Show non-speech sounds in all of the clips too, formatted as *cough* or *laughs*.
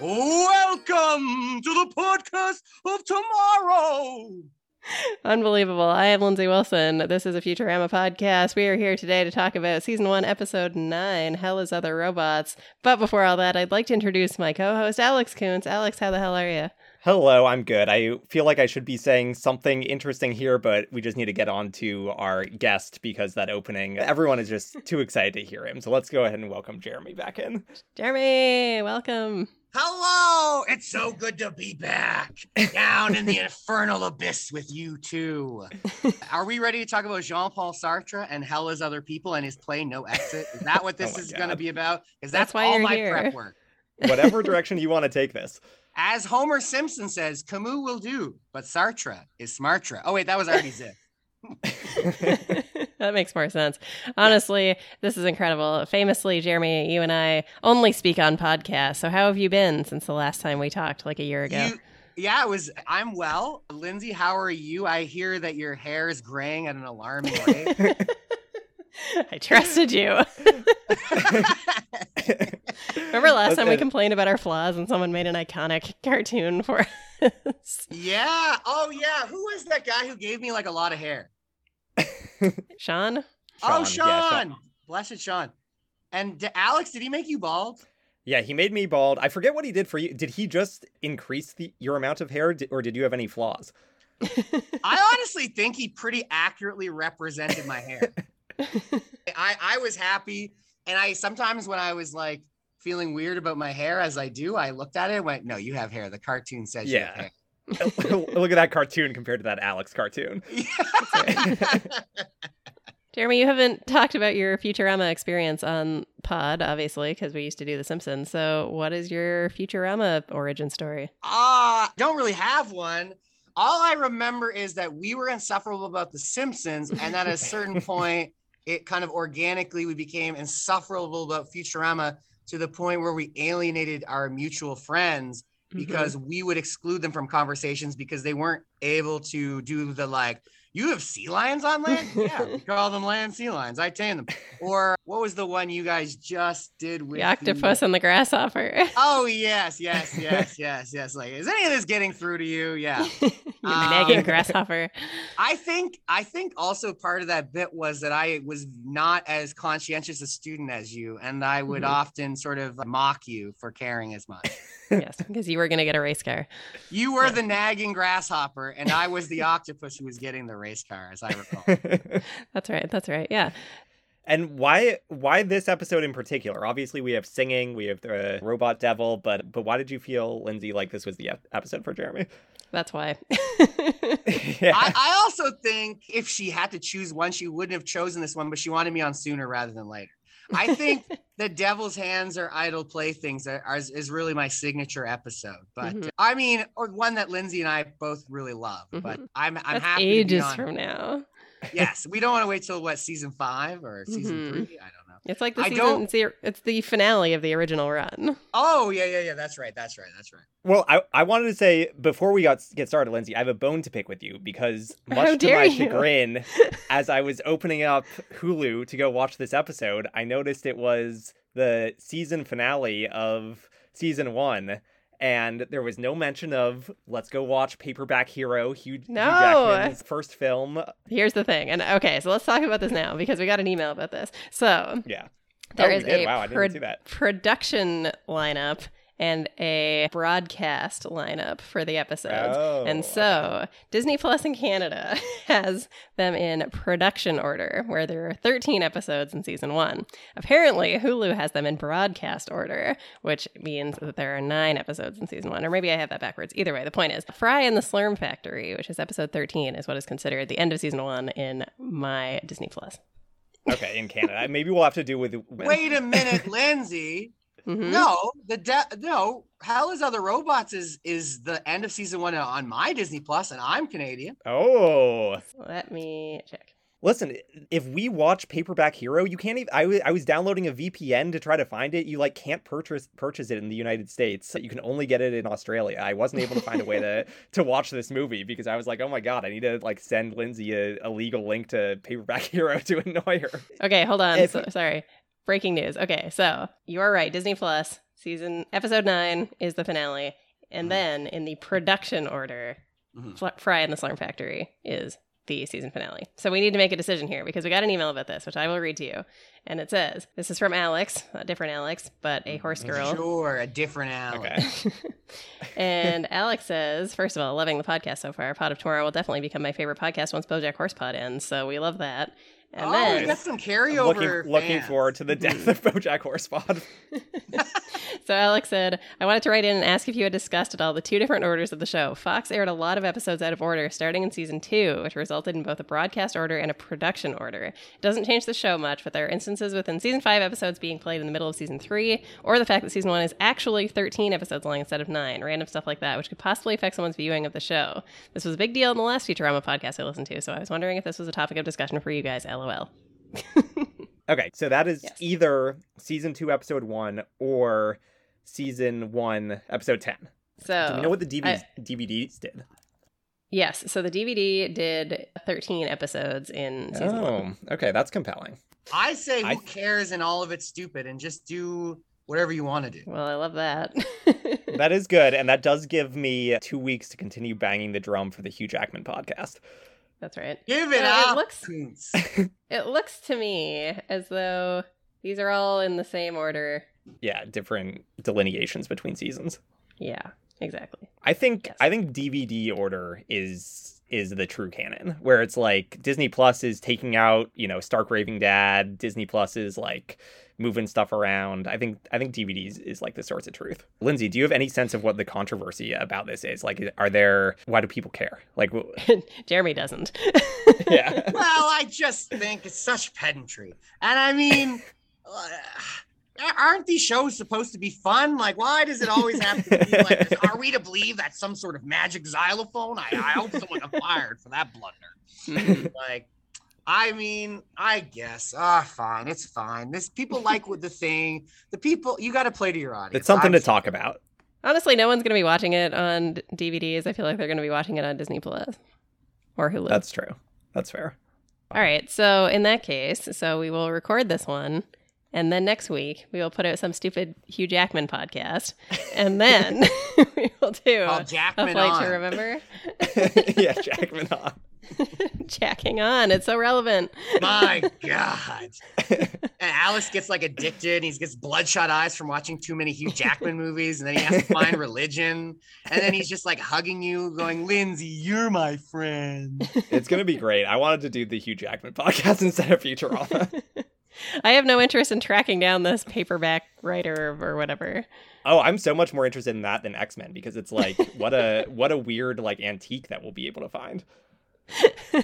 Welcome to the podcast of tomorrow. Unbelievable. I am Lindsay Wilson. This is a Futurama podcast. We are here today to talk about season one, episode nine, Hell is Other Robots. But before all that, I'd like to introduce my co host, Alex Kuntz. Alex, how the hell are you? Hello, I'm good. I feel like I should be saying something interesting here, but we just need to get on to our guest because that opening, everyone is just too excited to hear him. So let's go ahead and welcome Jeremy back in. Jeremy, welcome. Hello! It's so good to be back *laughs* down in the infernal abyss with you two. *laughs* Are we ready to talk about Jean Paul Sartre and Hell is Other People and his play No Exit? Is that what *laughs* oh this Oh is going to be about? Because That's that's, why all you're my here. prep work. Whatever direction you want to take this. As Homer Simpson says, Camus will do, but Sartre is smartra. Oh, wait, that was already Ziff. *laughs* that makes more sense. Honestly, this is incredible. Famously, Jeremy, you and I only speak on podcasts. So, how have you been since the last time we talked, like a year ago? You, yeah, it was. I'm well. Lindsay, how are you? I hear that your hair is graying at an alarming rate. *laughs* I trusted you. *laughs* Remember last time we complained about our flaws and someone made an iconic cartoon for us? yeah. Oh, yeah. Who was that guy who gave me like a lot of hair? *laughs* Sean? oh, yeah, Sean. Blessed Sean. And d- Alex, did he make you bald? Yeah, he made me bald. I forget what he did for you. Did he just increase the your amount of hair, di- or did you have any flaws? *laughs* I honestly think he pretty accurately represented my hair. *laughs* I, I was happy. And I sometimes when I was like feeling weird about my hair, as I do, I looked at it and went, No, you have hair. The cartoon says you have Yeah. Hair. *laughs* Look at that cartoon compared to that Alex cartoon. *laughs* Jeremy, you haven't talked about your Futurama experience on Pod, obviously, because we used to do The Simpsons. So, what is your Futurama origin story? Ah, don't really have one. All I remember is that we were insufferable about The Simpsons, and at a certain *laughs* point, it kind of organically we became insufferable about Futurama to the point where we alienated our mutual friends Mm-hmm. because we would exclude them from conversations because they weren't able to do the like you have sea lions on land yeah we *laughs* call them land sea lions i tame them or what was the one you guys just did with the octopus and the grasshopper. oh yes *laughs* yes yes yes yes like is any of this getting through to you yeah *laughs* Um, nagging grasshopper. I think I think also part of that bit was that I was not as conscientious a student as you, and I would Mhm. often sort of mock you for caring as much. yes, because you were going to get a race car. You were Yeah. the nagging grasshopper, and I was the octopus who was getting the race car, as I recall. *laughs* That's right. That's right. Yeah. and why why this episode in particular? Obviously, we have singing, we have the robot devil, but but why did you feel, Lindsay, like this was the episode for Jeremy? That's why. *laughs* yeah. I, I also think if she had to choose one, she wouldn't have chosen this one, but she wanted me on sooner rather than later. I think *laughs* the devil's hands are idle playthings are- is really my signature episode. But Mhm. I mean, or one that Lindsay and I both really love. But Mhm. I'm I'm That's happy to be ages from now. yes, we don't want to wait till what season five or season Mhm. three. I don't know. It's like the I season. don't- It's the, it's the finale of the original run. Oh yeah, yeah, yeah. That's right. That's right. That's right. Well, I, I wanted to say before we got get started, Lindsay, I have a bone to pick with you because *laughs* much to my you. chagrin, *laughs* as I was opening up Hulu to go watch this episode, I noticed it was the season finale of season one. And there was no mention of let's go watch Paperback Hero, Hugh, Hugh No. Jackman's first film. Here's the thing, and okay, so let's talk about this now because we got an email about this. So Yeah. there Oh, is a Wow, I didn't prod- see that. production lineup and a broadcast lineup for the episodes. Oh, And okay. so Disney Plus in Canada *laughs* has them in production order, where there are 13 episodes in season one. Apparently, Hulu has them in broadcast order, which means that there are nine episodes in season one. Or maybe I have that backwards. Either way, the point is Fry and the Slurm Factory, which is episode 13, is what is considered the end of season one in my Disney Plus. Okay, in Canada. Maybe we'll have to do with Wait a minute, *laughs* Lindsay. Mhm. No, the de- no. Hell is other robots is is the end of season one on my Disney Plus, and I'm Canadian. Oh. Let me check. Listen, if we watch Paperback Hero, you can't even. I was I was downloading a VPN to try to find it. You like can't purchase purchase it in the United States. You can only get it in Australia. I wasn't able to find a way to *laughs* to watch this movie because I was like, oh my god, I need to like send Lindsay a, a legal link to Paperback *laughs* Hero to annoy her. Okay, hold on. If- So, sorry. Breaking news. Okay, so you are right. Disney Plus season episode nine is the finale, and Mhm. then in the production order, Mhm. Fl- Fry and the Slurm Factory is the season finale. So we need to make a decision here because we got an email about this, which I will read to you, and it says this is from Alex, a different Alex, but a horse girl. Sure, a different Alex. Okay. *laughs* and Alex says, first of all, loving the podcast so far. Pod of Tomorrow will definitely become my favorite podcast once BoJack Horsepod ends. So we love that. And oh, then, we got some carryover. looking looking fans. forward to the death of *laughs* BoJack Horsepod. *laughs* so Alex said, I wanted to write in and ask if you had discussed at all the two different orders of the show. Fox aired a lot of episodes out of order starting in season two, which resulted in both a broadcast order and a production order. It doesn't change the show much, but there are instances within season five episodes being played in the middle of season three, or the fact that season one is actually 13 episodes long instead of nine, random stuff like that, which could possibly affect someone's viewing of the show. This was a big deal in the last Futurama podcast I listened to, so I was wondering if this was a topic of discussion for you guys. LOL. *laughs* Okay, so that is Yes. either season two, episode one, or season one, episode ten. So Do we know what the DVDs, I- DVDs did? Yes, so the DVD did 13 episodes in season one. Oh, okay, that's compelling. I say, who I- cares and all of it's stupid, and just do whatever you want to do. Well, I love that. *laughs* That is good, and that does give me two weeks to continue banging the drum for the Hugh Jackman podcast. That's right. Give it Uh, it up, looks- *laughs* It looks to me as though these are all in the same order. Yeah, different delineations between seasons. Yeah, exactly. I think Yes. I think DVD order is is the true canon, where it's like Disney Plus is taking out, you know, Stark Raving Dad. Disney Plus is like moving stuff around. I think I think DVDs is like the source of truth. Lindsay, do you have any sense of what the controversy about this is? Like, are there? Why do people care? Like, w- *laughs* Jeremy doesn't. *laughs* yeah, well, I just think it's such pedantry. And I mean, uh, *laughs* aren't these shows supposed to be fun? Like, why does it always have to be like, are we to believe that's some sort of magic xylophone? I, I hope someone got fired for that blunder. *laughs* Like, I mean, I guess. Ah, fine. It's fine. This people like with the thing. The people you got to play to your audience. it's something I'm to talk about. Honestly, no one's going to be watching it on DVDs. I feel like they're going to be watching it on Disney Plus or Hulu. That's true. That's fair. All right. So in that case, so we will record this one, and then next week we will put out some stupid Hugh Jackman podcast, and then *laughs* we will do Called a Jackman flight on. to remember. *laughs* yeah, Jackman on. *laughs* Jacking on. It's so relevant. My God. and Alex gets like addicted. And he gets bloodshot eyes from watching too many Hugh Jackman movies. And then he has to find religion. And then he's just like hugging you, going, Lindsay, you're my friend. It's gonna be great. I wanted to do the Hugh Jackman podcast instead of Futurama. I have no interest in tracking down this paperback writer or whatever. Oh, I'm so much more interested in that than X Men because it's like *laughs* what a what a weird like antique that we'll be able to find. *laughs* oh,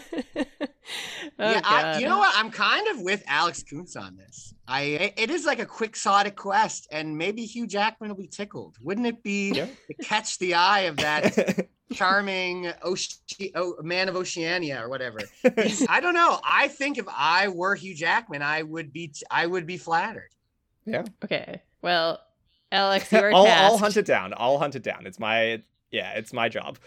yeah, I, you know what? I'm kind of with Alex Kuntz on this. I it is like a quixotic quest, and maybe Hugh Jackman will be tickled. Wouldn't it be Yeah. to catch the eye of that *laughs* charming Oce- oh, man of Oceania or whatever? *laughs* I don't know. I think if I were Hugh Jackman, I would be I would be flattered. Yeah. Okay. Well, Alex, *laughs* you are I'll, tasked. I'll hunt it down. I'll hunt it down. It's my yeah, it's my job.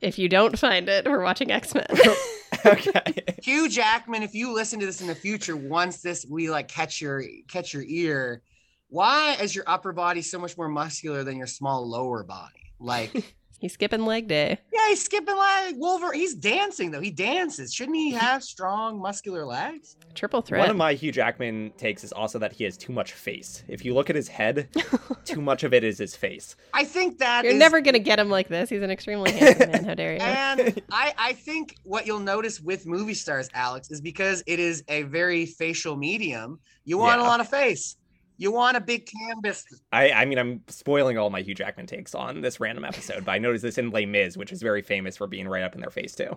If you don't find it, we're watching X Men. *laughs* okay. Hugh Jackman, if you listen to this in the future, once this we like catch your catch your ear, why is your upper body so much more muscular than your small lower body? Like, He's skipping leg day. yeah, he's skipping leg. Wolverine. He's dancing though. He dances. Shouldn't he have strong muscular legs? Triple threat. One of my Hugh Jackman takes is also that he has too much face. If you look at his head, *laughs* too much of it is his face. I think that You're is- never gonna get him like this. He's an extremely handsome man. How dare you? And *laughs* I, I think what you'll notice with movie stars, Alex, is because it is a very facial medium. You want a lot of face. You want a big canvas. I, I mean, I'm spoiling all my Hugh Jackman takes on this random episode, but I noticed this in Les Mis, which is very famous for being right up in their face too.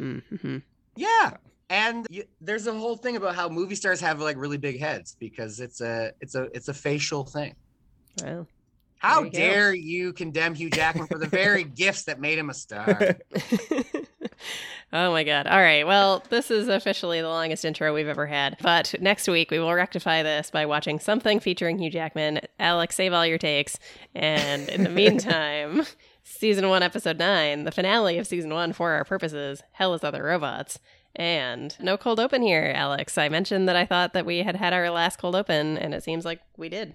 Mm-hmm. Yeah. And you, there's a whole thing about how movie stars have like really big heads because it's a it's a it's a facial thing. Well, How There you go. dare you condemn Hugh Jackman for the very *laughs* gifts that made him a star? *laughs* oh my god. All right. Well, this is officially the longest intro we've ever had. But next week we will rectify this by watching something featuring Hugh Jackman. Alex, save all your takes. And in the *laughs* meantime, season one, episode nine, the finale of season one for our purposes, Hell is Other Robots. And no cold open here, Alex. I mentioned that I thought that we had had our last cold open, and it seems like we did.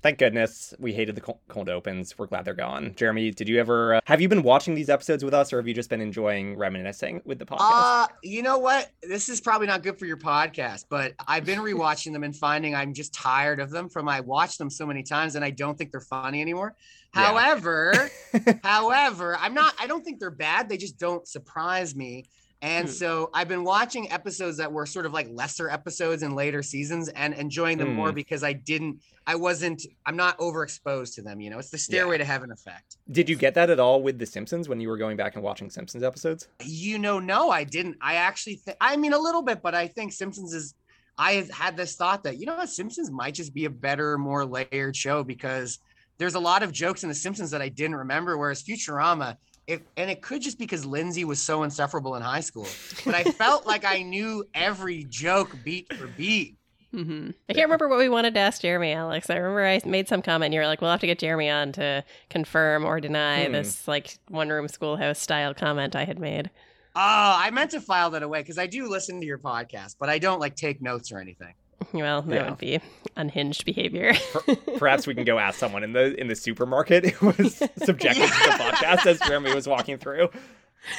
Thank goodness we hated the cold opens. We're glad they're gone. Jeremy, did you ever uh, have you been watching these episodes with us, or have you just been enjoying reminiscing with the podcast? Uh, you know what? This is probably not good for your podcast, but I've been rewatching them and finding I'm just tired of them. From I watched them so many times, and I don't think they're funny anymore. Yeah. However, *laughs* however, I'm not. I don't think they're bad. They just don't surprise me. And mm. so I've been watching episodes that were sort of like lesser episodes in later seasons and enjoying them mm. more because I didn't, I wasn't, I'm not overexposed to them. You know, it's the stairway yeah. to heaven effect. Did you get that at all with The Simpsons when you were going back and watching Simpsons episodes? You know, no, I didn't. I actually, th- I mean, a little bit, but I think Simpsons is, I had this thought that, you know what, Simpsons might just be a better, more layered show because there's a lot of jokes in The Simpsons that I didn't remember, whereas Futurama, if, and it could just because Lindsay was so insufferable in high school, but I felt like I knew every joke beat for beat. Mm-hmm. I can't remember what we wanted to ask Jeremy, Alex. I remember I made some comment, and you were like, "We'll have to get Jeremy on to confirm or deny hmm. this like one room schoolhouse style comment I had made." Oh, I meant to file that away because I do listen to your podcast, but I don't like take notes or anything. Well, that yeah. would be unhinged behavior. Perhaps we can go ask someone in the in the supermarket *laughs* who was subjected yeah. to the *laughs* podcast as Jeremy was walking through.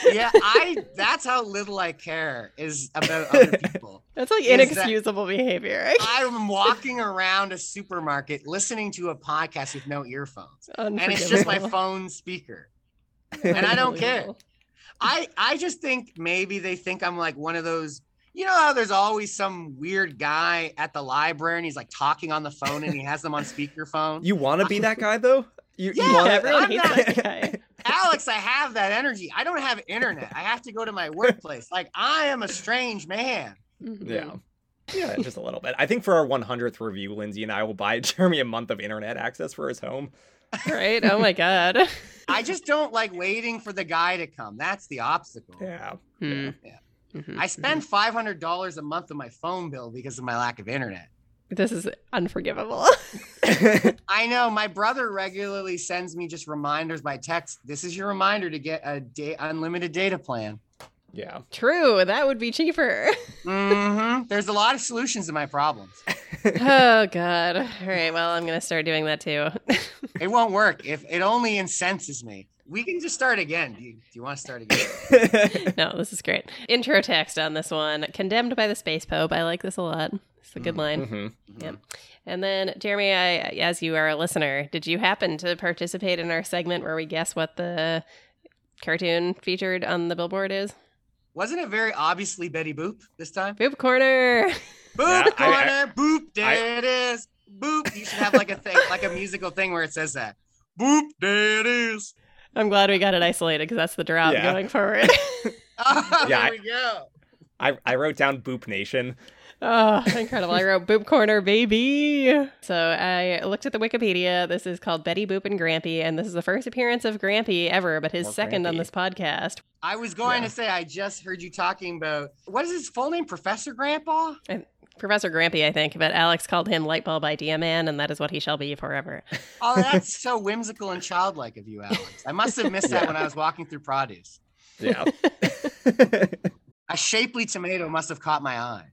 Yeah, I that's how little I care is about other *laughs* people. That's like inexcusable that behavior. I'm walking around a supermarket listening to a podcast with no earphones. And it's just my phone speaker. And I don't care. I I just think maybe they think I'm like one of those you know how there's always some weird guy at the library and he's like talking on the phone and he has them on speakerphone. You want to be that guy though? You, yeah, you wanna... everyone hates that guy. *laughs* Alex, I have that energy. I don't have internet. I have to go to my workplace. Like I am a strange man. Mm-hmm. Yeah. Yeah, just a little bit. I think for our 100th review, Lindsay and I will buy *laughs* Jeremy a month of internet access for his home. Right? Oh my god. *laughs* I just don't like waiting for the guy to come. That's the obstacle. Yeah. Hmm. Yeah. Mm-hmm, I spend mm-hmm. five hundred dollars a month on my phone bill because of my lack of internet. This is unforgivable. *laughs* I know. My brother regularly sends me just reminders by text. This is your reminder to get a day unlimited data plan. Yeah. True. That would be cheaper. mm-hmm. *laughs* There's a lot of solutions to my problems. oh God. All right. Well, I'm gonna start doing that too. it won't work. If it only incenses me we can just start again. Do you, do you want to start again? *laughs* no, this is great. Intro text on this one. Condemned by the Space Pope. I like this a lot. It's a good mm-hmm. line. Mm-hmm. Yep. And then, Jeremy, I, as you are a listener, did you happen to participate in our segment where we guess what the cartoon featured on the billboard is? Wasn't it very obviously Betty Boop this time? Boop corner. *laughs* Boop yeah, corner. I, I, boop. There I, it is. Boop. You should have like a thing, like a musical thing where it says that. Boop. There it is. I'm glad we got it isolated because that's the drop yeah. going forward. *laughs* oh, yeah, there we go. I, I wrote down Boop Nation. Oh, *laughs* incredible. I wrote Boop Corner, baby. So I looked at the Wikipedia. This is called Betty Boop and Grampy, and this is the first appearance of Grampy ever, but his More second Grampy. on this podcast. I was going yeah. to say, I just heard you talking about, what is his full name? Professor Grandpa? Professor Grampy, I think, but Alex called him Lightbulb Idea Man, and that is what he shall be forever. *laughs* oh, that's so whimsical and childlike of you, Alex. I must have missed that when I was walking through produce. Yeah. *laughs* *laughs* A shapely tomato must have caught my eye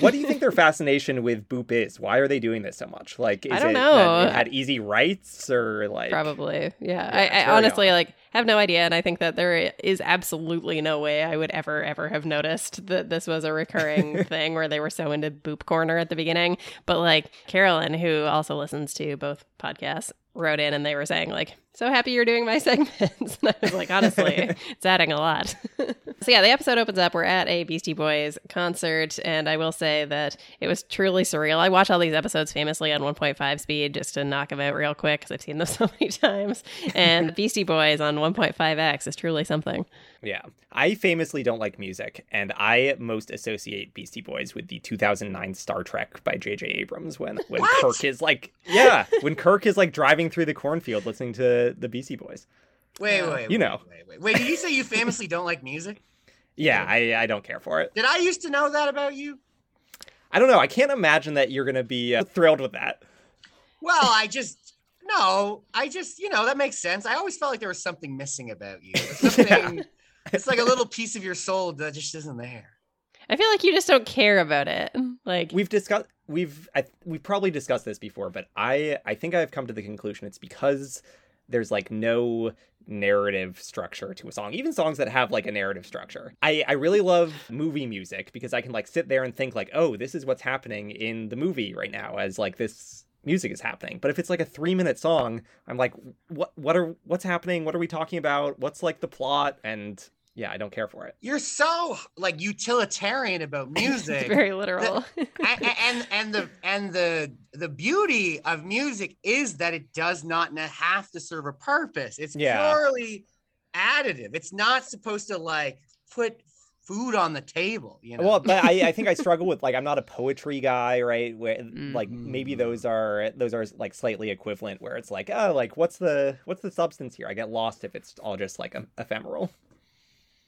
what do you think their fascination with Boop is? Why are they doing this so much? Like, is I don't it know. it had easy rights or like probably? Yeah, yeah I, I honestly like have no idea, and I think that there is absolutely no way I would ever ever have noticed that this was a recurring *laughs* thing where they were so into Boop Corner at the beginning. But like Carolyn, who also listens to both podcasts, wrote in and they were saying like so happy you're doing my *laughs* segments. And i was like honestly *laughs* it's adding a lot. *laughs* So yeah the episode opens up. We're at a beastie boys concert and i will say that it was truly surreal. I watch all these episodes famously on 1.5 speed just to knock them out real quick because i've seen them so many times. And beastie boys on 1.5x is truly something yeah. I famously don't like music, and I most associate Beastie Boys with the 2009 Star Trek by J.J. Abrams when, when Kirk is like, yeah, when Kirk is like driving through the cornfield listening to the Beastie Boys. Wait, wait, wait. You know. Wait, wait, wait. Did you say you famously don't like music? *laughs* Yeah, I, I don't care for it. Did I used to know that about you? I don't know. I can't imagine that you're going to be uh, thrilled with that. Well, I just no, I just, you know, that makes sense. I always felt like there was something missing about you. Something *laughs* It's like a little piece of your soul that just isn't there. I feel like you just don't care about it. *laughs* Like We've discussed we've I, we've probably discussed this before, but I I think I've come to the conclusion it's because there's like no narrative structure to a song even songs that have like a narrative structure. I i really love movie music because i can like sit there and think like oh this is what's happening in the movie right now as like this music is happening. But if it's like a three minute song i'm like what what are what's happening? What are we talking about? What's like the plot? And yeah i don't care for it You're so like utilitarian about *laughs* music. it's very literal. *laughs* and, and and the and the the beauty of music is that it does not have to serve a purpose. It's Yeah. purely additive. It's not supposed to like put food on the table. You know. Well, but I, I think I *laughs* struggle with like I'm not a poetry guy, right? Where like Mm. maybe those are those are like slightly equivalent, where it's like oh, like what's the what's the substance here? I get lost if it's all just like em- ephemeral.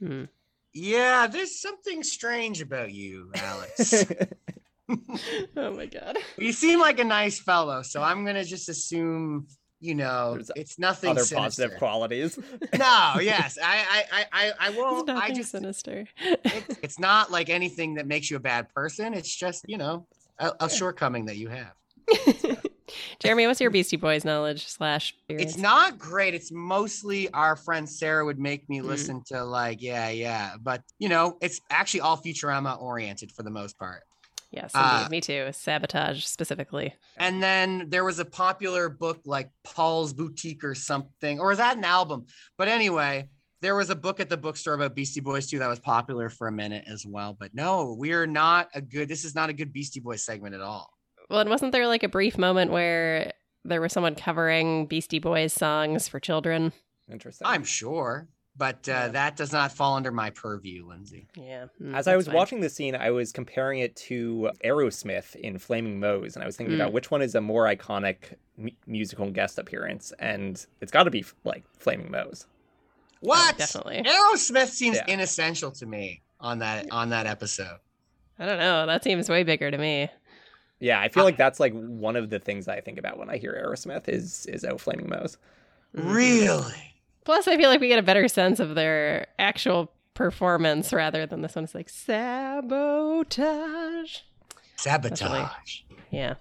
Hmm. yeah, there's something strange about you, Alex. *laughs* *laughs* oh my god. you seem like a nice fellow, so I'm gonna just assume. You know, There's it's nothing Other sinister. positive qualities. No, *laughs* yes, I, I, I, I, won't. I just, sinister. it's, it's not like anything that makes you a bad person. It's just, you know, a, a shortcoming that you have. Jeremy, what's your Beastie Boys knowledge slash? It's not great. It's mostly our friend Sarah would make me Mm. listen to like, yeah, yeah. But you know, it's actually all Futurama oriented for the most part. Yes, indeed. uh, me too. Sabotage specifically. And then there was a popular book like Paul's Boutique or something, or is that an album? But anyway, there was a book at the bookstore about Beastie Boys too that was popular for a minute as well. But no, we are not a good. This is not a good Beastie Boys segment at all. Well, and wasn't there like a brief moment where there was someone covering Beastie Boys songs for children? Interesting. I'm sure, but uh, Yeah. that does not fall under my purview, Lindsay. Yeah. mm, As I was fine. watching this scene, I was comparing it to Aerosmith in Flaming Moe's, and I was thinking Mm. about which one is a more iconic mu- musical guest appearance, and it's got to be like Flaming Moe's. What? Oh, definitely. Aerosmith seems Yeah. inessential to me on that on that episode. I don't know. That seems way bigger to me. Yeah, I feel I- like that's like one of the things I think about when I hear Aerosmith is is Oh Flaming Moe's. Mhm. Really? Plus, I feel like we get a better sense of their actual performance rather than this one. It's like sabotage. Sabotage. Yeah.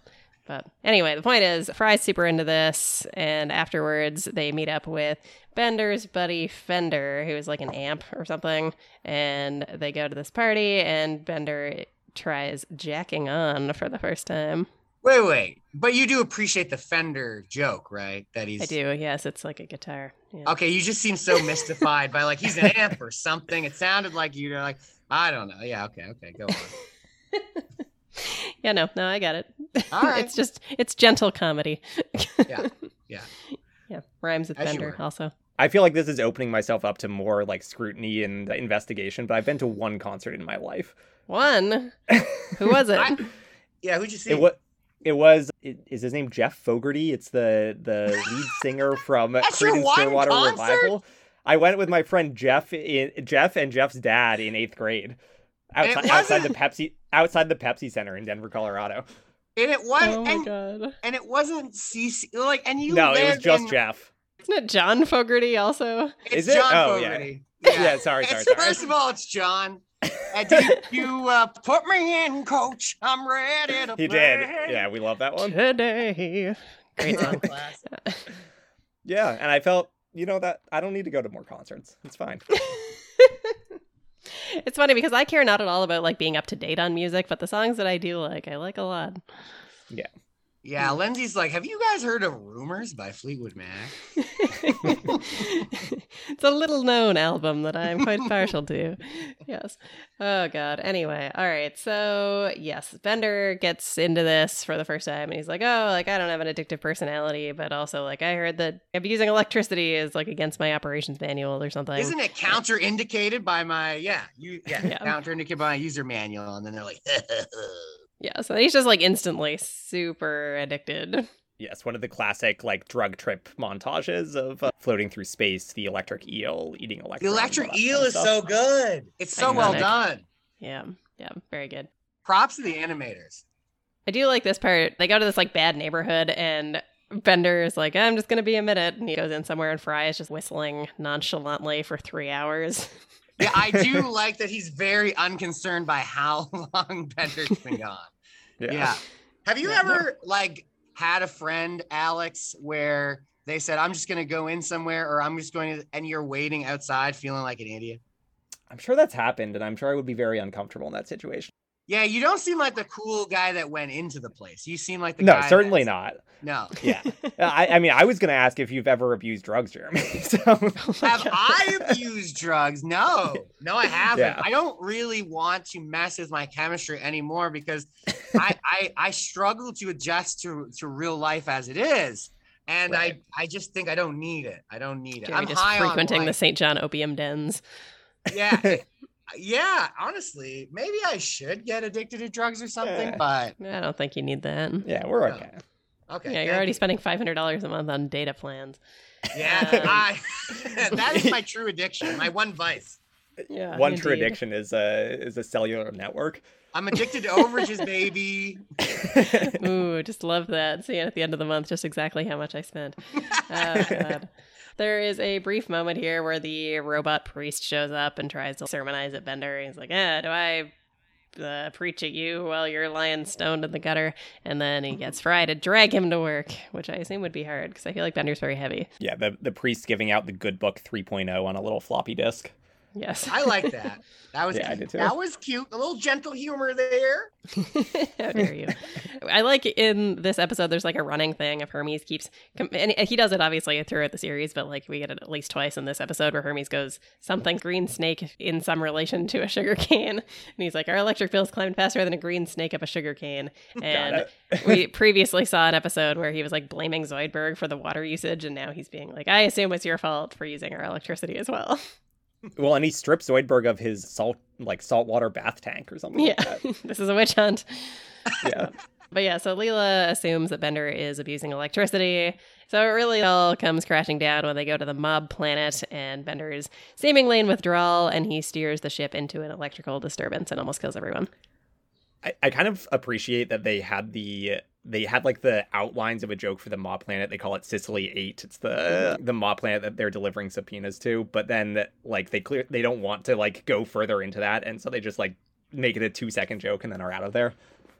But anyway, the point is, Fry's super into this, and afterwards they meet up with Bender's buddy Fender, who is like an amp or something, and they go to this party, and Bender tries jacking on for the first time. Wait, wait. But you do appreciate the Fender joke, right? That he's I do, yes, it's like a guitar. Yeah. Okay, you just seem so mystified by like he's an amp or something. It sounded like you're like, I don't know. Yeah, okay, okay, go on. *laughs* Yeah, no, no, I got it. All right. it's just it's gentle comedy. Yeah, yeah. *laughs* yeah. Rhymes with As you Bender were. also. I feel like this is opening myself up to more like scrutiny and investigation, but I've been to one concert in my life. One. Who was it? *laughs* I- Yeah, who'd you see? It was it was it, is his name Jeff Fogerty? It's the the lead singer from *laughs* Creedence Clearwater concert? Revival. I went with my friend Jeff in Jeff and Jeff's dad in eighth grade. Outside, outside the Pepsi outside the Pepsi Center in Denver, Colorado. and it was oh my and, god. and it wasn't CC like and you no, it was just in- Jeff. Isn't it John Fogerty also? It's Is it? John Oh, yeah. Fogerty. *laughs* Yeah, sorry, sorry, sorry. First of all, it's John. Uh, did you uh, put me in, coach? I'm ready to He play. did. Yeah, we love that one. Today. Great song. Classic. Yeah, and I felt, you know, that I don't need to go to more concerts. It's fine. *laughs* it's funny because I care not at all about like being up to date on music, but the songs that I do like, I like a lot. Yeah, Lindsay's like, have you guys heard of Rumors by Fleetwood Mac? *laughs* it's a little known album that I'm quite partial to. Yes. Oh god. Anyway, all right. So, yes, Bender gets into this for the first time and he's like, "Oh, like I don't have an addictive personality, but also like I heard that abusing electricity is like against my operations manual or something." Isn't it counterindicated by my yeah, you yeah, *laughs* Yeah. counterindicated by my user manual? And then they're like, *laughs* Yeah, so he's just like instantly super addicted. Yes, one of the classic like drug trip montages of uh, floating through space, the electric eel eating electric. the electric eel is stuff. so good. It's so well done. Yeah. Yeah, very good. Props to the animators. I do like this part. They go to this like bad neighborhood and Bender is like, I'm just gonna be a minute and he goes in somewhere and Fry is just whistling nonchalantly for three hours. *laughs* Yeah, I do *laughs* like that he's very unconcerned by how *laughs* long Bender's been gone. *laughs* Yeah. Have you Yeah, no. ever like had a friend, Alex, where they said, I'm just gonna go in somewhere or I'm just going to and you're waiting outside feeling like an idiot? I'm sure that's happened, and I'm sure I would be very uncomfortable in that situation. Yeah, you don't seem like the cool guy that went into the place. You seem like the No, guy certainly not. No. Yeah. *laughs* Uh, I, I mean, I was going to ask if you've ever abused drugs, Jeremy. *laughs* So, Oh *laughs* Have I abused drugs? No, no, I haven't. Yeah. I don't really want to mess with my chemistry anymore because I, I I struggle to adjust to to real life as it is, and Right. I I just think I don't need it. I don't need it. Jeremy I'm just high frequenting on the. St. John opium dens. Yeah, yeah. Honestly, maybe I should get addicted to drugs or something. Yeah. But I don't think you need that. yeah, we're No. okay. okay, yeah, you're thank already you. spending five hundred dollars a month on data plans. Yeah, Um, I, *laughs* that is my *laughs* true addiction. My one vice. Yeah, One true addiction is a is a cellular network. I'm addicted to overages, baby. Ooh, just love that. Seeing at the end of the month just exactly how much I spent. *laughs* Oh, God. There is a brief moment here where the robot priest shows up and tries to sermonize at Bender. He's like, eh, do I uh, preach at you while you're lying stoned in the gutter? And then he gets Fry to drag him to work, which I assume would be hard because I feel like Bender's very heavy. yeah, the the priest giving out the good book 3.0 on a little floppy disk. Yes. I like that. That was *laughs* Yeah, I did too. that was cute. A little gentle humor there. How *laughs* *laughs* dare you? I like in this episode. There's like a running thing of Hermes keeps, and he does it obviously throughout the series, but like we get it at least twice in this episode where Hermes goes something green snake in some relation to a sugar cane, and he's like, our electric bills climbed faster than a green snake up a sugar cane. And we previously saw an episode where he was like blaming Zoidberg for the water usage, and now he's being like, I assume it's your fault for using our electricity as well. Well, and he strips Zoidberg of his salt like saltwater bath tank or something. yeah, Like *laughs* this is a witch hunt. Yeah. *laughs* But yeah, so Leela assumes that Bender is abusing electricity. So it really all comes crashing down when they go to the mob planet, and Bender is seemingly in withdrawal, and he steers the ship into an electrical disturbance and almost kills everyone. I, I kind of appreciate that they had the they had like the outlines of a joke for the mob planet. They call it Sicily Eight. It's the the mob planet that they're delivering subpoenas to. But then like they clear they don't want to like go further into that, and so they just like make it a two second joke and then are out of there.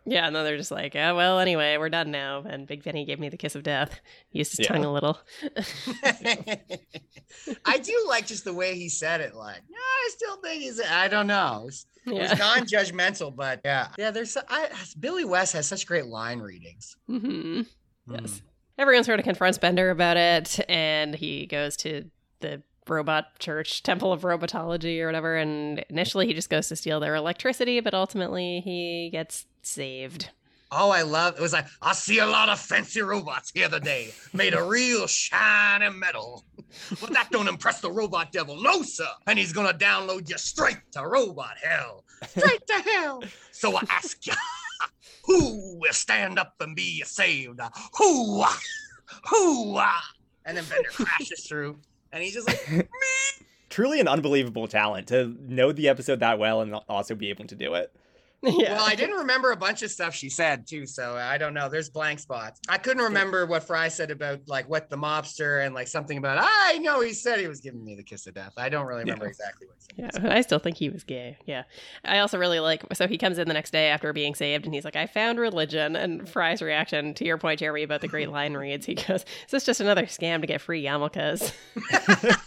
Yeah, and then they're just like, oh, well, anyway, we're done now. And Big Benny gave me the kiss of death. He used his Yeah. tongue a little. *laughs* I do like just the way he said it. Like, no, I still think he's. I don't know. It was, it was *laughs* non-judgmental, but yeah, yeah. There's. I, Billy West has such great line readings. hmm Hmm. Yes. Everyone sort of confronts Bender about it, and he goes to the robot church, Temple of Robotology or whatever. And initially, he just goes to steal their electricity, but ultimately, he gets saved. Oh, I love it was like I see a lot of fancy robots here today, made of real shiny metal. But that don't impress the robot devil, no sir. And he's gonna download you straight to robot hell. Straight to hell. So I ask you, who will stand up and be saved? Who? Ah, who? Ah? And then Bender crashes through, and he's just like, *laughs* me. Truly an unbelievable talent to know the episode that well and also be able to do it. Yeah. Well, I didn't remember a bunch of stuff she said too, so I don't know. There's blank spots. I couldn't remember what Fry said about like what the mobster and like something about. I know he said he was giving me the kiss of death. I don't really remember Yeah. exactly what he said. Yeah, I still think he was gay. Yeah. I also really like so he comes in the next day after being saved and he's like, I found religion. And Fry's reaction to your point, Jeremy, about the great *laughs* line reads, he goes, Is this just another scam to get free yarmulkes? *laughs*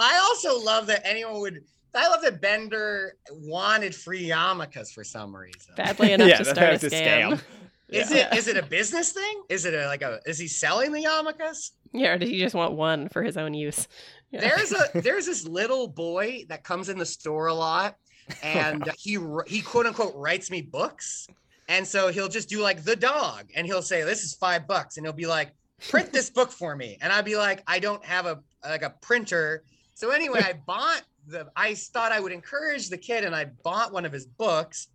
I also love that anyone would. I love that Bender wanted free yarmulkes for some reason. Badly *laughs* enough yeah, to start a was a scam. Is Yeah. it is it a business thing? Is it a, like a is he selling the yarmulkes? Yeah, or did he just want one for his own use? Yeah. There's a *laughs* there's this little boy that comes in the store a lot, *laughs* oh, and he he quote unquote writes me books, and so he'll just do like the dog, and he'll say this is five bucks, and he'll be like print this book for me, and I'd be like I don't have a like a printer, so anyway I bought the I thought I would encourage the kid, and I bought one of his books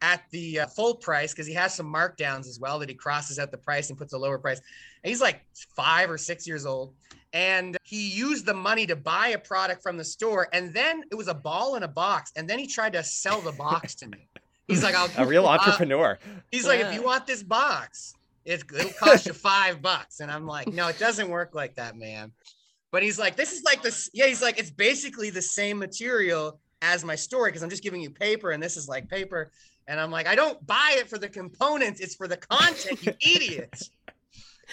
at the uh, full price because he has some markdowns as well that he crosses out the price and puts a lower price. And he's like five or six years old and he used the money to buy a product from the store and then it was a ball in a box and then he tried to sell the box to me he's like I'll, *laughs* A real uh, entrepreneur. he's like if you want this box it, it'll cost you five bucks and i'm like no it doesn't work like that man But he's like, this is like this. Yeah, he's like, it's basically the same material as my story because I'm just giving you paper and this is like paper. And I'm like, I don't buy it for the components, it's for the content, you *laughs* idiots.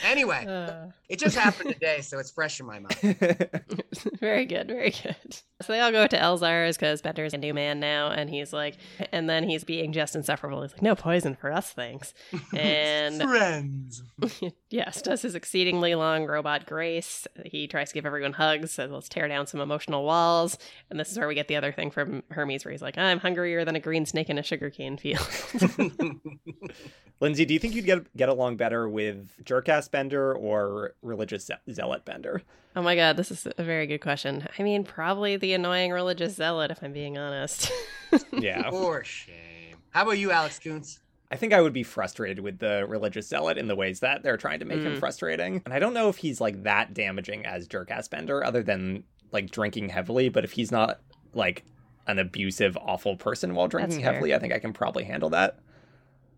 Anyway, Uh, it just happened *laughs* today, so it's fresh in my mind. *laughs* very good, very good. So they all go to Elzar's because Bender's a new man now, and he's like, and then he's being just insufferable. He's like, no poison for us, thanks. *laughs* And Friends. yes, does his exceedingly long robot grace. He tries to give everyone hugs, says, let's tear down some emotional walls. And this is where we get the other thing from Hermes, where he's like, I'm hungrier than a green snake in a sugarcane field. Lindsay, do you think you'd get get along better with Jerkass Bender or religious ze- zealot Bender? oh my god, this is a very good question. I mean, probably the annoying religious zealot, if I'm being honest. *laughs* Yeah. For shame. How about you, Alex Kuntz? I think I would be frustrated with the religious zealot in the ways that they're trying to make him Mm. frustrating. And I don't know if he's like that damaging as Jerkass Bender, other than like drinking heavily. But if he's not like an abusive, awful person while drinking heavily, I think I can probably handle that.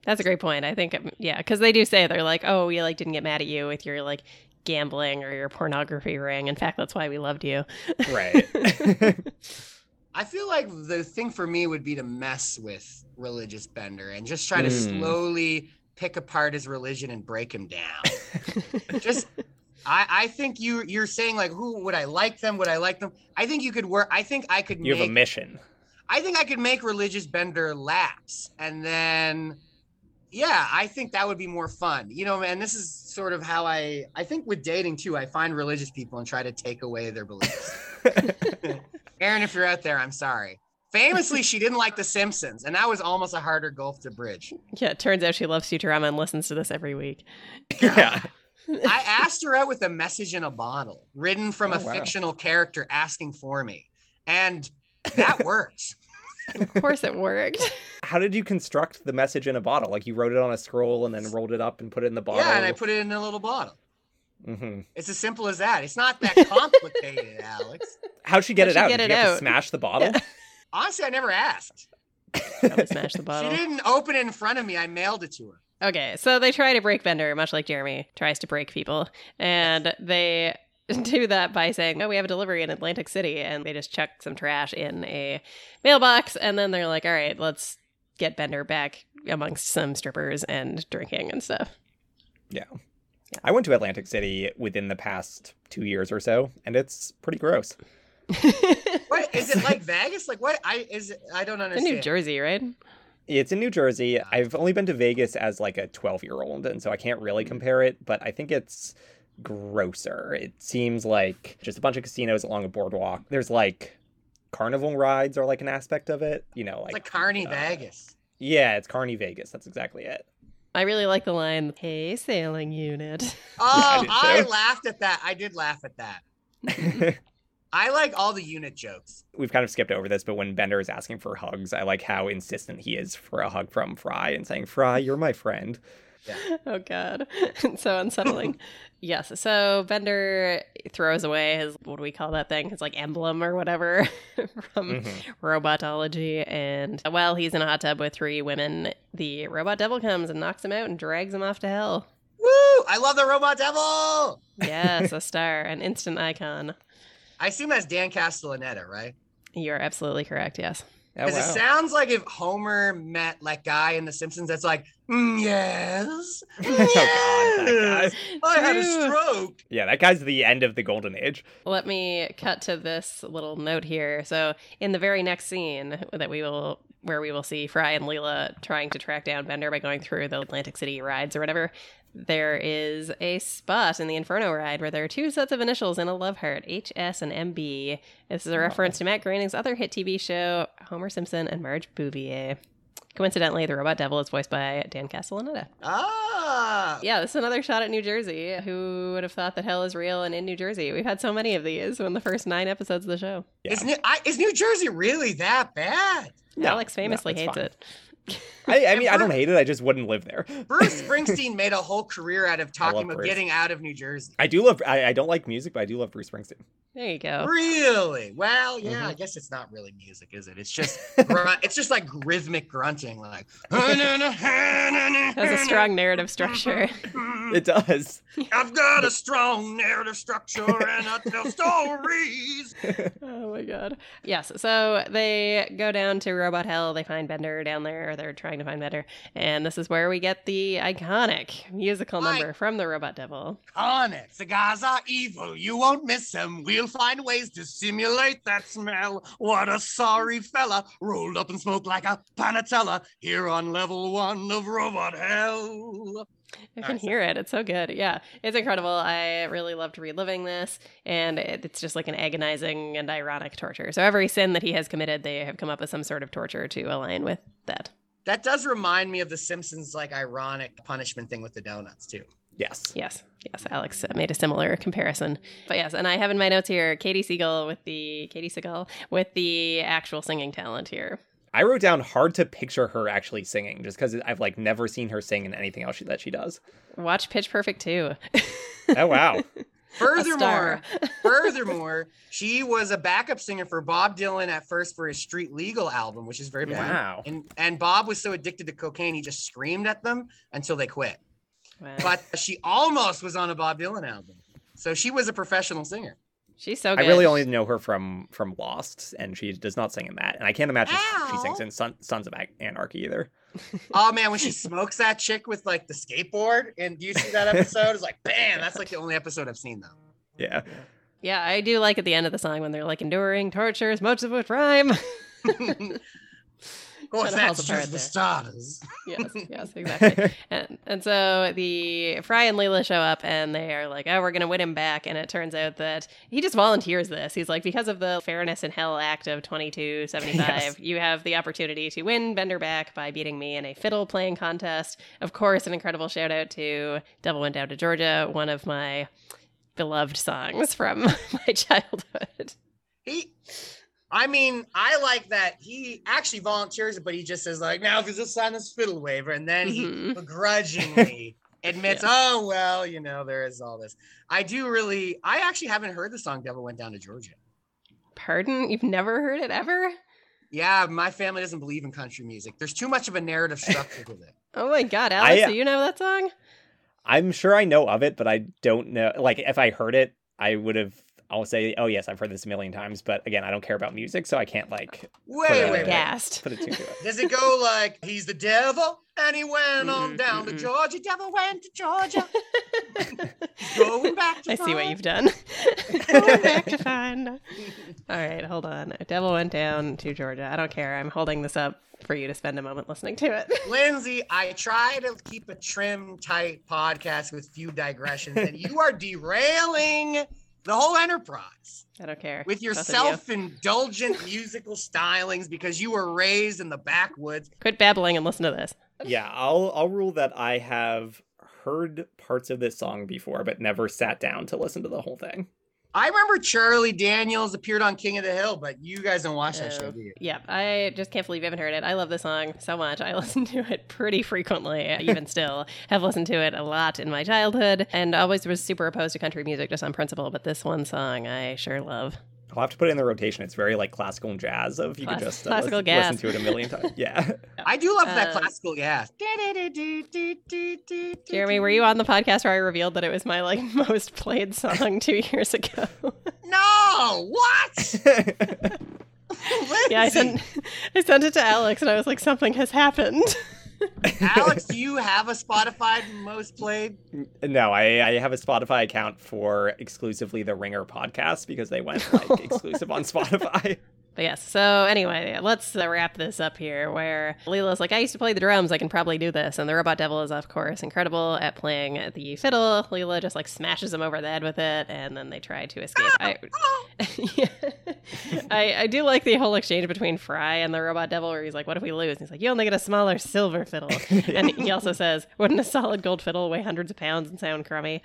That's a great point. I think, um, yeah, because they do say they're like, oh, we like didn't get mad at you with your like gambling or your pornography ring. In fact, that's why we loved you. Right. *laughs* *laughs* I feel like the thing for me would be to mess with religious Bender and just try to Mm. slowly pick apart his religion and break him down. *laughs* just I, I think you you're saying like who would I like them? Would I like them? I think you could work I think I could you make have a mission. I think I could make religious Bender lapse and then yeah, I think that would be more fun. You know, man, this is sort of how I I think with dating too, I find religious people and try to take away their beliefs. *laughs* Aaron, if you're out there, I'm sorry. Famously, she didn't like The Simpsons, and that was almost a harder gulf to bridge. yeah, it turns out she loves Futurama and listens to this every week. yeah. I asked her out with a message in a bottle, written from Oh, a wow. fictional character asking for me, and that worked. Of course, it worked. *laughs* How did you construct the message in a bottle? Like you wrote it on a scroll and then rolled it up and put it in the bottle. Yeah, and I put it in a little bottle. hmm It's as simple as that. It's not that complicated, *laughs* Alex. How'd she get How'd it she out? get did it you have out? to smash the bottle? *laughs* Honestly, I never asked. Probably smash the bottle. She didn't open it in front of me. I mailed it to her. Okay, so they try to break Bender, much like Jeremy tries to break people, and they *laughs* do that by saying, "Oh, we have a delivery in Atlantic City," and they just chuck some trash in a mailbox, and then they're like, "All right, let's get Bender back amongst some strippers and drinking and stuff." Yeah. I went to Atlantic City within the past two years or so, and it's pretty gross. *laughs* What is it like Vegas? Like what? I is it, I don't in understand. New Jersey, right? It's in New Jersey. I've only been to Vegas as like a 12 year old, and so I can't really mm. compare it, but I think it's grosser. It seems like just a bunch of casinos along a boardwalk. There's like carnival rides are like an aspect of it, you know, It's like, like Carney uh, Vegas. yeah, it's Carney Vegas. That's exactly it. I really like the line, "Hey, sailing unit." *laughs* Oh, did I, too. laughed at that. I did laugh at that. *laughs* I like all the unit jokes. We've kind of skipped over this, but when Bender is asking for hugs, I like how insistent he is for a hug from Fry and saying, Fry, you're my friend. *laughs* oh god. It's *laughs* so unsettling. *laughs* Yes. So bender throws away his what do we call that thing? His like emblem or whatever from Mhm. robotology. And while he's in a hot tub with three women. The robot devil comes and knocks him out and drags him off to hell. Woo! I love the robot devil. yes a star an instant icon. I assume that's Dan Castellaneta, right? you're absolutely correct yes Oh, Because wow. it sounds like if Homer met that guy in The Simpsons that's like, "Mm, yes, *laughs* Oh, God, I had a stroke. yeah, that guy's the end of the golden age. Let me cut to this little note here. So, in the very next scene that we will, where we will see Fry and Leela trying to track down Bender by going through the Atlantic City rides or whatever, there is a spot in the Inferno ride where there are two sets of initials in a love heart, HS and MB. This is a reference to Matt Groening's other hit TV show, Homer Simpson and Marge Bouvier. Coincidentally, the robot devil is voiced by Dan Castellaneta. Ah, Yeah, this is another shot at New Jersey. Who would have thought that hell is real and in New Jersey? We've had so many of these in the first nine episodes of the show. Yeah. Is, New, I, is New Jersey really that bad? No, Alex famously it's hates fine. it. I, I mean, I don't hate it. I just wouldn't live there. Bruce *laughs* Springsteen made a whole career out of talking about Bruce. getting out of New Jersey. I do love. I, I don't like music, but I do love Bruce Springsteen. There you go. Really? Well, yeah. Mhm. I guess it's not really music, is it? It's just *laughs* grunt, it's just like rhythmic grunting, like. *laughs* Has a strong narrative structure. It does. I've got a strong narrative structure and I tell stories. Oh my god. Yes. So they go down to Robot Hell. They find Bender down there, or they're trying to find better. And this is where we get the iconic musical Like- number from the Robot Devil. Onyx, the guys are evil. You won't miss them. We'll find ways to simulate that smell. What a sorry fella, rolled up and smoked like a panatella here on level one of Robot Hell. I can hear it. It's so good. Yeah, it's incredible. I really loved reliving this, and it, it's just like an agonizing and ironic torture. So every sin that he has committed, they have come up with some sort of torture to align with that. That does remind me of the Simpsons like ironic punishment thing with the donuts too. Yes. Yes, yes. Alex uh, made a similar comparison, but yes, and I have in my notes here Katey Sagal with the Katey Sagal with the actual singing talent here. I wrote down hard to picture her actually singing, just because I've like never seen her sing in anything else she, that she does. Watch Pitch Perfect too. Oh wow. *laughs* Furthermore, *laughs* furthermore, she was a backup singer for Bob Dylan at first for his Street Legal album, which is very fun. Wow. And and Bob was so addicted to cocaine, he just screamed at them until they quit. Wow. But she almost was on a Bob Dylan album, so she was a professional singer. She's so good. I really only know her from from Lost, and she does not sing in that. And I can't imagine she sings in Son, Sons of Anarchy either. *laughs* Oh man, when she smokes that chick with like the skateboard, and you see that episode? It's like, *laughs* bam! That's like the only episode I've seen though. Yeah. Yeah, I do like at the end of the song when they're like enduring tortures, much of which rhyme. *laughs* Of course, Kinda falls that's just the starters. yes, *laughs* yes, exactly. and, and so the Fry and Leela show up and they are like, oh, we're going to win him back. And it turns out that he just volunteers this. He's like, because of the Fairness in Hell Act of 2275, *laughs* Yes. you have the opportunity to win Bender back by beating me in a fiddle playing contest. Of course, an incredible shout out to Devil Went Down to Georgia, one of my beloved songs from *laughs* my childhood. He, I mean, I like that he actually volunteers it, but he just says like, now if you just sign this fiddle waiver, and then he Mhm. begrudgingly *laughs* admits, oh well, you know, there is all this. I do really, I actually haven't heard the song "Devil Went Down to Georgia." Pardon? You've never heard it ever? Yeah, my family doesn't believe in country music. There's too much of a narrative *laughs* structure with it. Oh my God, Alex, I- do you know that song? I'm sure I know of it, but I don't know. Like, if I heard it, I would have. I'll say, oh yes, I've heard this a million times. But again, I don't care about music, so I can't like Wait, Put it wait, wait. there. Gassed. put it to it. Does it go like he's the devil and he went on Mm-mm, down to. Georgia? Devil went to Georgia. *laughs* *laughs* Going back to find. I see what you've done. Going back to find. All right, hold on. Devil went down to Georgia. I don't care. I'm holding this up for you to spend a moment listening to it. *laughs* Lindsay, I try to keep a trim, tight podcast with few digressions, and you are derailing the whole enterprise I don't care. with your Both of you. self-indulgent *laughs* musical stylings because you were raised in the backwoods. Quit babbling and listen to this. Yeah, I'll I'll rule that I have heard parts of this song before, but never sat down to listen to the whole thing. I remember Charlie Daniels appeared on King of the Hill, but you guys don't watch that show, Oh, do you? Yeah, I just can't believe you haven't heard it. I love the song so much. I *laughs* listen to it pretty frequently, even still. Have listened to it a lot in my childhood and always was super opposed to country music just on principle, but this one song I sure love. I'll have to put it in the rotation. It's very like classical and jazz. Of you Class- could just uh, classical listen, gas. listen to it a million times. *laughs* Yeah. I do love that Uh, classical gas. Jeremy, were you on the podcast where I revealed that it was my like *laughs* most played song two years ago? *laughs* No, what? yeah, I Lindsay, sent I sent it to Alex and I was like, something has happened. *laughs* Alex, do you have a Spotify most played? no, I, I have a Spotify account for exclusively the Ringer podcast because they went like *laughs* exclusive on Spotify. But yes, so anyway, let's uh, wrap this up here where Leela's like, I used to play the drums, I can probably do this. And the Robot Devil is, of course, incredible at playing the fiddle. Leela just like smashes him over the head with it, and then they try to escape. I, *laughs* Yeah. I, I do like the whole exchange between Fry and the Robot Devil where he's like, What if we lose? And he's like, You only get a smaller silver fiddle. *laughs* And he also says, Wouldn't a solid gold fiddle weigh hundreds of pounds and sound crummy?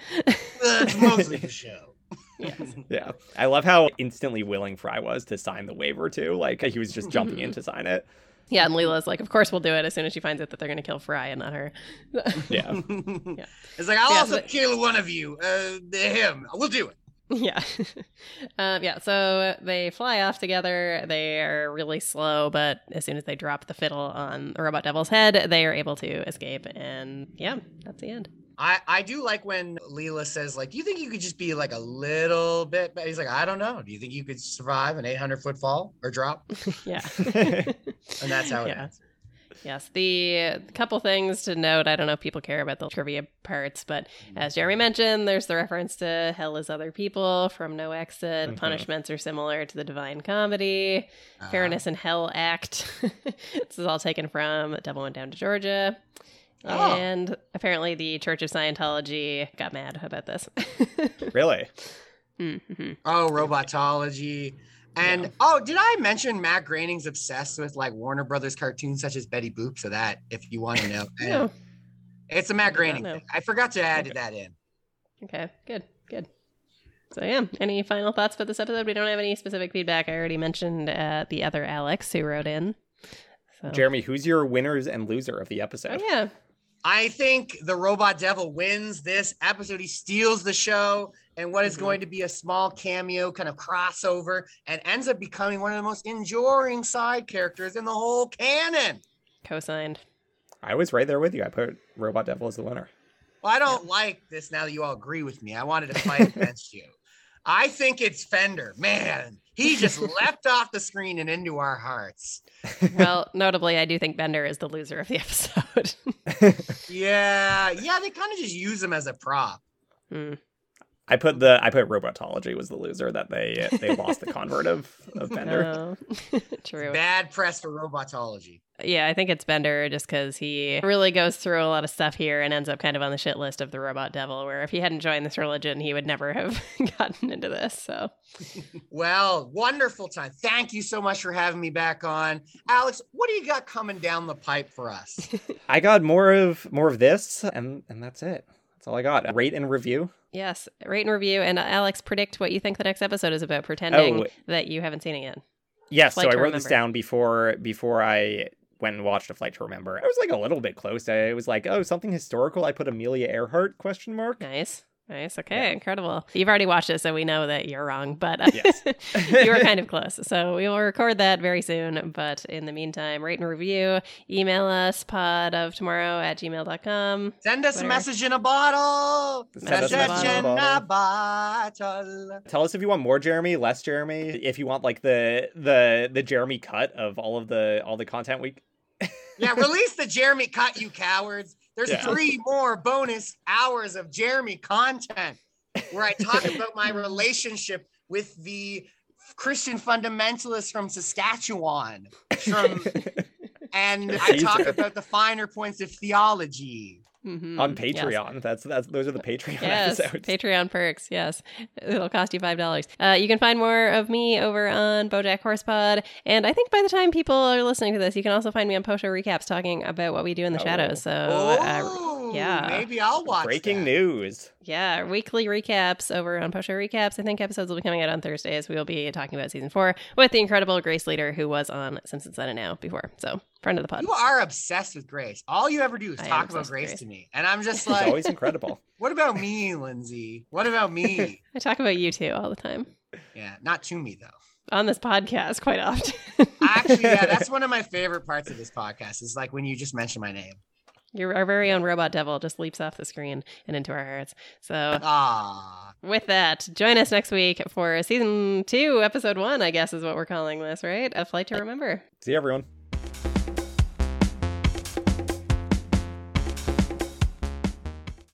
That's mostly the show. Yes. *laughs* Yeah. I love how instantly willing Fry was to sign the waiver too. Like he was just jumping in to sign it. Yeah, and Leela's like, of course we'll do it as soon as she finds out that they're going to kill Fry and not her. *laughs* Yeah. Yeah. *laughs* It's like I'll Yeah, also but- kill one of you. Uh, him. We'll do it. yeah. um, yeah, so they fly off together. They are really slow, but as soon as they drop the fiddle on the Robot Devil's head, they are able to escape. And yeah, that's the end. I, I do like when Leela says, like, do you think you could just be like a little bit? But he's like, I don't know. Do you think you could survive an 800 foot fall or drop? *laughs* yeah. *laughs* And that's how it Yeah. ends. Yes, the couple things to note. I don't know if people care about the trivia parts, but as Jeremy mentioned, there's the reference to hell is other people from No Exit. Mhm. Punishments are similar to the Divine Comedy. Uh, Fairness and Hell Act. *laughs* this is all taken from Devil Went Down to Georgia. Oh. And apparently, the Church of Scientology got mad about this. *laughs* really? mm-hmm. Oh, robotology. And Yeah. oh, did I mention Matt Groening's obsessed with like Warner Brothers cartoons such as Betty Boop? So that if you want to know, *laughs* No. it's a Matt I did Groening thing. I forgot to add Okay. that in. Okay, good, good. So yeah, any final thoughts about this episode? We don't have any specific feedback. I already mentioned uh, the other Alex who wrote in. So. Jeremy, who's your winners and loser of the episode? Oh yeah, I think the Robot Devil wins this episode. He steals the show and what is Mhm. going to be a small cameo kind of crossover and ends up becoming one of the most enduring side characters in the whole canon. co-signed. I was right there with you. I put Robot Devil as the winner. Well, I don't like this now that you all agree with me. I wanted to fight *laughs* against you. I think it's Bender. Man, he just *laughs* leapt off the screen and into our hearts. Well, notably, I do think Bender is the loser of the episode. *laughs* Yeah, yeah, they kind of just use him as a prop. Hmm. I put the I put Robotology was the loser that they they lost the convert of of Bender. *laughs* Oh, *laughs* true. Bad press for robotology. Yeah, I think it's Bender just because he really goes through a lot of stuff here and ends up kind of on the shit list of the robot devil. Where if he hadn't joined this religion, he would never have *laughs* gotten into this. So Well, wonderful time. Thank you so much for having me back on. Alex, what do you got coming down the pipe for us? I got more of more of this, and and that's it. That's all I got. Rate and review. yes, rate and review, and uh, Alex, predict what you think the next episode is about, pretending Oh. that you haven't seen it yet. Yes, Flight so I wrote this down before before I went and watched a flight to remember. I was like a little bit close. I was like, oh, something historical. I put Amelia Earhart question mark. Nice. Nice. Okay. Yeah. Incredible. You've already watched it, so we know that you're wrong, but uh, Yes. *laughs* you were kind of close. So we will record that very soon. But in the meantime, rate and review. Email us pod of tomorrow at gmail.com. Send us a message in a bottle. Send us a Message message in in a a bottle. Tell us if you want more Jeremy, less Jeremy. If you want like the the the Jeremy cut of all of the all the content we Yeah, release the Jeremy cut, you cowards. There's Yeah. three more bonus hours of Jeremy content where I talk *laughs* about my relationship with the Christian fundamentalists from Saskatchewan. From, *laughs* and I talk about the finer points of theology. Mhm. on Yes. Patreon. That's that's those are the Patreon Yes, episodes. *laughs* Patreon perks. Yes, it'll cost you five dollars. Uh, you can find more of me over on BoJack Horsepod, and I think by the time people are listening to this, you can also find me on Post Show recaps talking about what we do in the Oh. shadows. So, Oh, uh, yeah. maybe I'll watch. Breaking that. news. Yeah, weekly recaps over on Post Show recaps. I think episodes will be coming out on Thursdays. We will be talking about season four with the incredible Grace Leader, who was on Simpsons Then and Now before. So, friend of the pod. You are obsessed with Grace. All you ever do is I talk about Grace, Grace. to me, and I'm just It's like, always incredible. *laughs* what about me, Lindsay? What about me? *laughs* I talk about you too all the time yeah, not to me though. on this podcast quite often. Actually, yeah, that's *laughs* one of my favorite parts of this podcast. Is like when you just mention my name. Your our very own robot devil just leaps off the screen and into our hearts. So, Ah, with that, join us next week for season two, episode one, I guess is what we're calling this, right? A Flight to Remember. See everyone.